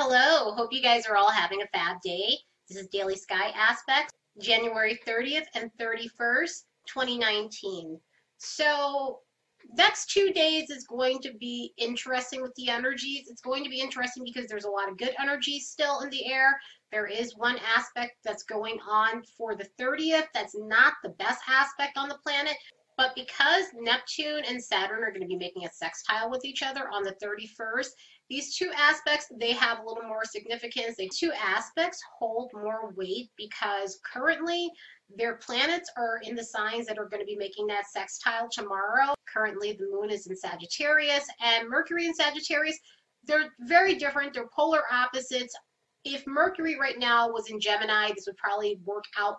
Hello, hope you guys are all having a fab day. This is Daily Sky Aspects, January 30th and 31st, 2019. So, next two days is going to be interesting with the energies. It's going to be interesting because there's a lot of good energies still in the air. There is one aspect that's going on for the 30th that's not the best aspect on the planet. But because Neptune and Saturn are going to be making a sextile with each other on the 31st, these two aspects, they have a little more significance. The two aspects hold more weight because currently their planets are in the signs that are going to be making that sextile tomorrow. Currently the moon is in Sagittarius and Mercury in Sagittarius. They're very different. They're polar opposites. If Mercury right now was in Gemini, this would probably work out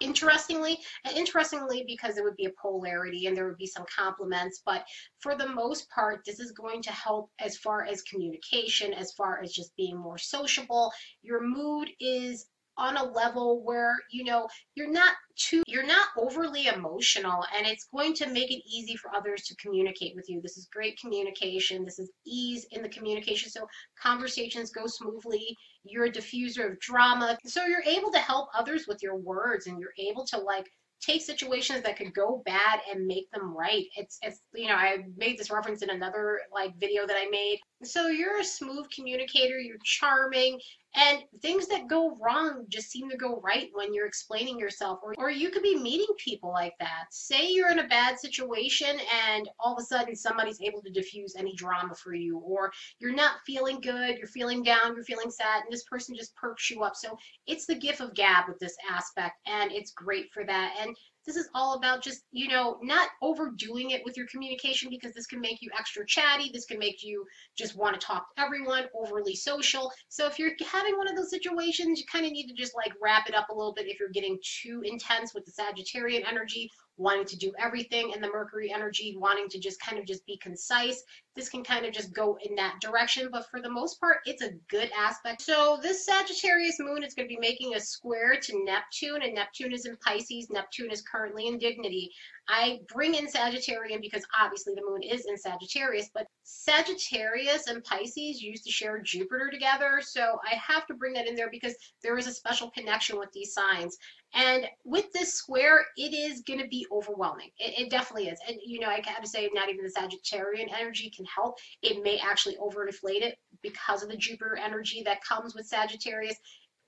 interestingly and interestingly because it would be a polarity and there would be some complements but for the most part this is going to help as far as communication as far as just being more sociable. Your mood is on a level where you know you're not too you're not overly emotional and it's going to make it easy for others to communicate with you. This is great communication. This is ease in the communication. So conversations go smoothly. You're a diffuser of drama. So you're able to help others with your words and you're able to like take situations that could go bad and make them right. It's it's you know, I made this reference in another like video that I made. So you're a smooth communicator, you're charming, and things that go wrong just seem to go right when you're explaining yourself. Or, or you could be meeting people like that. Say you're in a bad situation and all of a sudden somebody's able to diffuse any drama for you. Or you're not feeling good, you're feeling down, you're feeling sad, and this person just perks you up. So it's the gift of gab with this aspect, and it's great for that. And this is all about just, you know, not overdoing it with your communication because this can make you extra chatty. This can make you just want to talk to everyone, overly social. So if you're having one of those situations, you kind of need to just like wrap it up a little bit if you're getting too intense with the Sagittarian energy wanting to do everything and the Mercury energy wanting to just kind of just be concise. This can kind of just go in that direction, but for the most part, it's a good aspect. So this Sagittarius moon is going to be making a square to Neptune, and Neptune is in Pisces. Neptune is currently in dignity. I bring in Sagittarian because obviously the moon is in Sagittarius, but Sagittarius and Pisces used to share Jupiter together. So I have to bring that in there because there is a special connection with these signs. And with this square, it is going to be overwhelming. It, it, definitely is. And, you know, I have to say, not even the Sagittarian energy can help. It may actually overinflate it because of the Jupiter energy that comes with Sagittarius.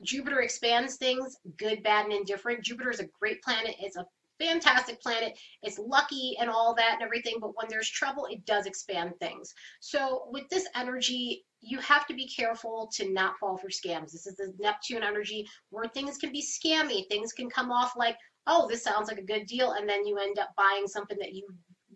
Jupiter expands things, good, bad, and indifferent. Jupiter is a great planet. It's a fantastic planet. It's lucky and all that and everything, but when there's trouble, it does expand things. So with this energy, you have to be careful to not fall for scams. This is the Neptune energy where things can be scammy. Things can come off like, oh, this sounds like a good deal, and then you end up buying something that you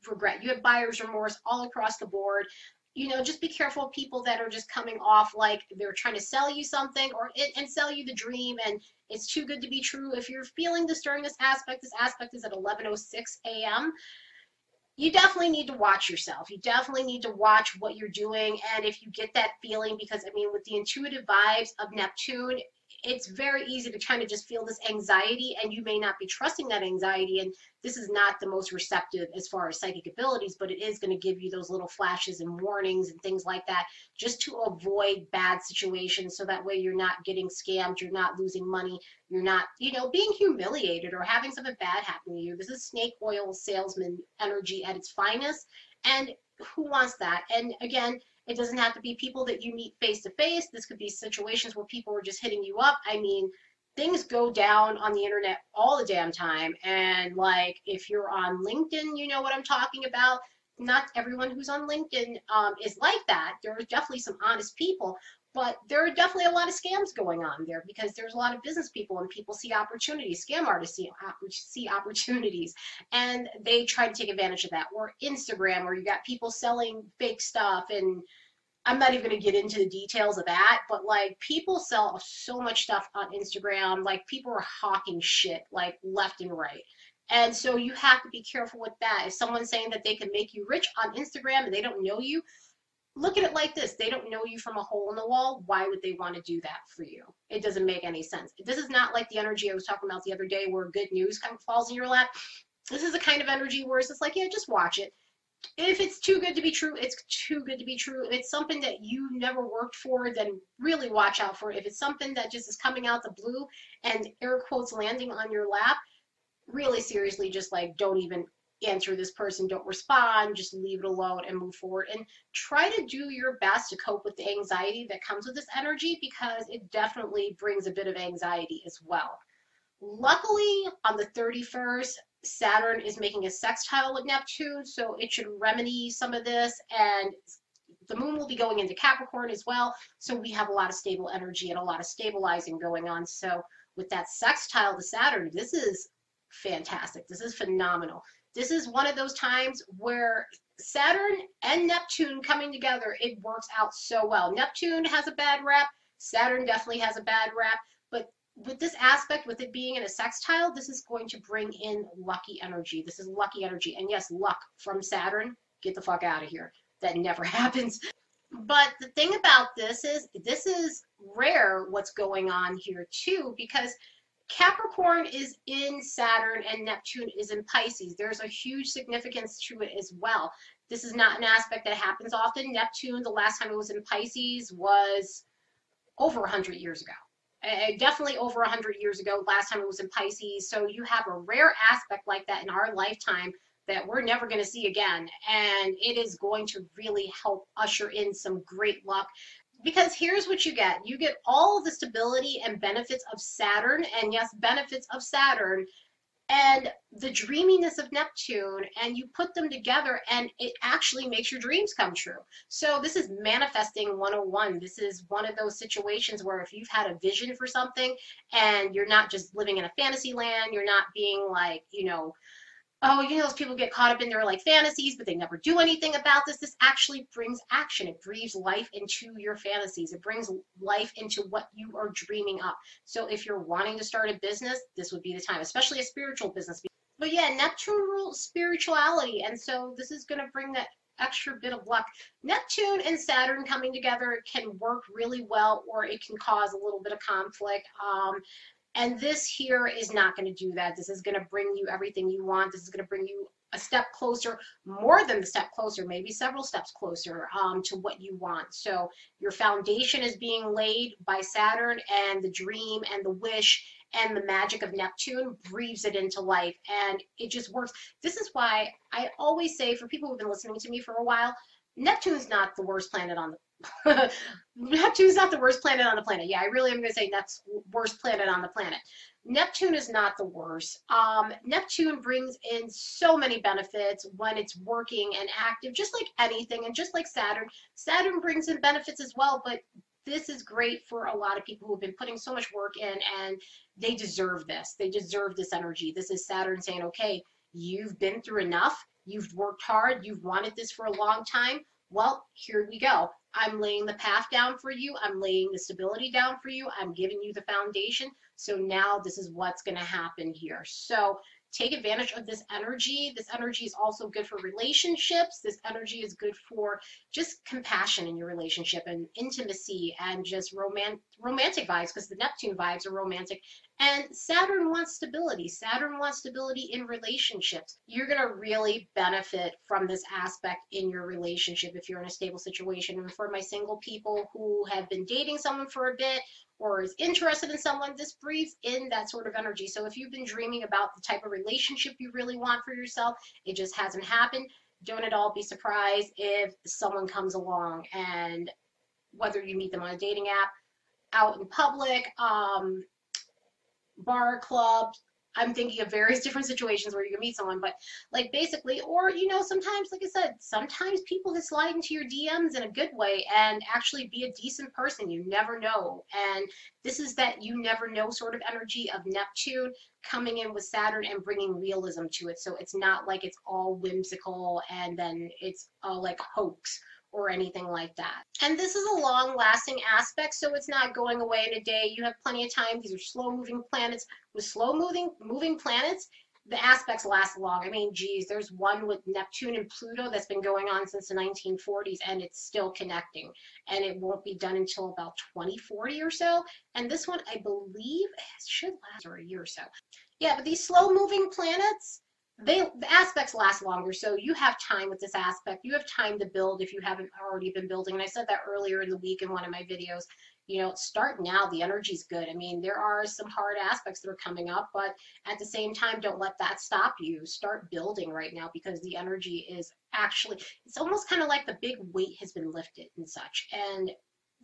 regret. You have buyer's remorse all across the board you know, just be careful of people that are just coming off like they're trying to sell you something or and sell you the dream and it's too good to be true. If you're feeling this during this aspect, this aspect is at 11:06 a.m. You definitely need to watch yourself. You definitely need to watch what you're doing and if you get that feeling because I mean with the intuitive vibes of Neptune, it's very easy to kind of just feel this anxiety and you may not be trusting that anxiety and this is not the most receptive as far as psychic abilities but it is going to give you those little flashes and warnings and things like that just to avoid bad situations so that way you're not getting scammed you're not losing money you're not you know being humiliated or having something bad happen to you. This is snake oil salesman energy at its finest and who wants that? And again it doesn't have to be people that you meet face to face. This could be situations where people are just hitting you up. I mean, things go down on the internet all the damn time. And like, if you're on LinkedIn, you know what I'm talking about. Not everyone who's on LinkedIn um, is like that. There are definitely some honest people, but there are definitely a lot of scams going on there because there's a lot of business people and people see opportunities. Scam artists see, see opportunities and they try to take advantage of that. Or Instagram, where you got people selling fake stuff and I'm not even going to get into the details of that, but like people sell so much stuff on Instagram. Like people are hawking shit like left and right. And so you have to be careful with that. If someone's saying that they can make you rich on Instagram and they don't know you, look at it like this. They don't know you from a hole in the wall. Why would they want to do that for you? It doesn't make any sense. This is not like the energy i was talking about the other day where good news kind of falls in your lap. This is the kind of energy where it's just like yeah just watch it. If it's too good to be true, it's too good to be true. If it's something that you never worked for, then really watch out for it. If it's something that just is coming out the blue and air quotes landing on your lap, really seriously, just like don't even answer this person, don't respond, just leave it alone and move forward. And try to do your best to cope with the anxiety that comes with this energy because it definitely brings a bit of anxiety as well. Luckily, on the 31st, Saturn is making a sextile with Neptune, so it should remedy some of this. And the moon will be going into Capricorn as well, so we have a lot of stable energy and a lot of stabilizing going on. So with that sextile to Saturn, this is fantastic. This is phenomenal. This is one of those times where Saturn and Neptune coming together, it works out so well. Neptune has a bad rap. Saturn definitely has a bad rap. But with this aspect, with it being in a sextile, this is going to bring in lucky energy. This is lucky energy. And yes, luck from Saturn, get the fuck out of here. That never happens. But the thing about this is, this is rare what's going on here too, because Capricorn is in Saturn and Neptune is in Pisces. There's a huge significance to it as well. This is not an aspect that happens often. Neptune, the last time it was in Pisces, was over 100 years ago. Uh, definitely over 100 years ago, last time it was in Pisces. So you have a rare aspect like that in our lifetime that we're never going to see again. And it is going to really help usher in some great luck because here's what you get you get all the stability and benefits of Saturn, and yes, benefits of Saturn, and the dreaminess of Neptune, and you put them together, and it actually makes your dreams come true. So, this is manifesting 101. This is one of those situations where if you've had a vision for something and you're not just living in a fantasy land, you're not being like, you know, oh, you know, those people get caught up in their like fantasies, but they never do anything about this. This actually brings action. It breathes life into your fantasies. It brings life into what you are dreaming up. So if you're wanting to start a business, this would be the time, especially a spiritual business. But yeah, Neptune rules spirituality. And so this is going to bring that extra bit of luck. Neptune and Saturn coming together can work really well, or it can cause a little bit of conflict. Um, and this here is not going to do that. This is going to bring you everything you want. This is going to bring you a step closer, more than the step closer, maybe several steps closer um, to what you want. So your foundation is being laid by Saturn, and the dream and the wish and the magic of Neptune breathes it into life, and it just works. This is why I always say for people who've been listening to me for a while, Neptune's not the worst planet on the Neptune's not the worst planet on the planet. Yeah, I really am going to say that's worst planet on the planet. Neptune is not the worst. Um, Neptune brings in so many benefits when it's working and active, just like anything, and just like Saturn. Saturn brings in benefits as well, but this is great for a lot of people who've been putting so much work in and they deserve this. They deserve this energy. This is Saturn saying, okay, you've been through enough. You've worked hard. You've wanted this for a long time. Well, here we go. I'm laying the path down for you. I'm laying the stability down for you. I'm giving you the foundation. So now this is what's going to happen here. So take advantage of this energy. This energy is also good for relationships. This energy is good for just compassion in your relationship and intimacy and just romantic romantic vibes because the Neptune vibes are romantic. And Saturn wants stability. Saturn wants stability in relationships. You're going to really benefit from this aspect in your relationship if you're in a stable situation. And for my single people who have been dating someone for a bit or is interested in someone, this breathes in that sort of energy. So if you've been dreaming about the type of relationship you really want for yourself, it just hasn't happened. Don't at all be surprised if someone comes along and whether you meet them on a dating app, out in public, um, bar, club, I'm thinking of various different situations where you meet someone, but like basically, or you know, sometimes, like I said, sometimes people just slide into your DMs in a good way and actually be a decent person. You never know. And this is that you never know sort of energy of Neptune coming in with Saturn and bringing realism to it. So it's not like it's all whimsical and then it's all like hoax or anything like that. And this is a long lasting aspect, so it's not going away in a day. You have plenty of time. These are slow moving planets. With slow moving moving planets, the aspects last long. I mean, geez, there's one with Neptune and Pluto that's been going on since the 1940s and it's still connecting. And it won't be done until about 2040 or so. And this one, I believe, should last for a year or so. Yeah, but these slow moving planets, they the aspects last longer so you have time with this aspect. You have time to build if you haven't already been building and i said that earlier in the week in one of my videos you know start now the energy's good. I mean there are some hard aspects that are coming up but at the same time don't let that stop you. Start building right now because the energy is actually it's almost kind of like the big weight has been lifted and such and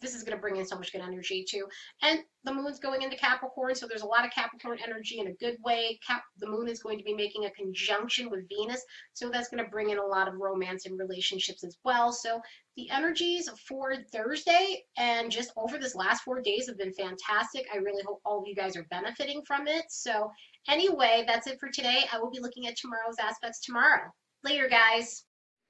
this is going to bring in so much good energy too. And the moon's going into Capricorn, so there's a lot of Capricorn energy in a good way. Cap the moon is going to be making a conjunction with Venus, so that's going to bring in a lot of romance and relationships as well. So the energies for Thursday and just over this last four days have been fantastic. I really hope all of you guys are benefiting from it. So anyway, that's it for today. I will be looking at tomorrow's aspects tomorrow. Later, guys.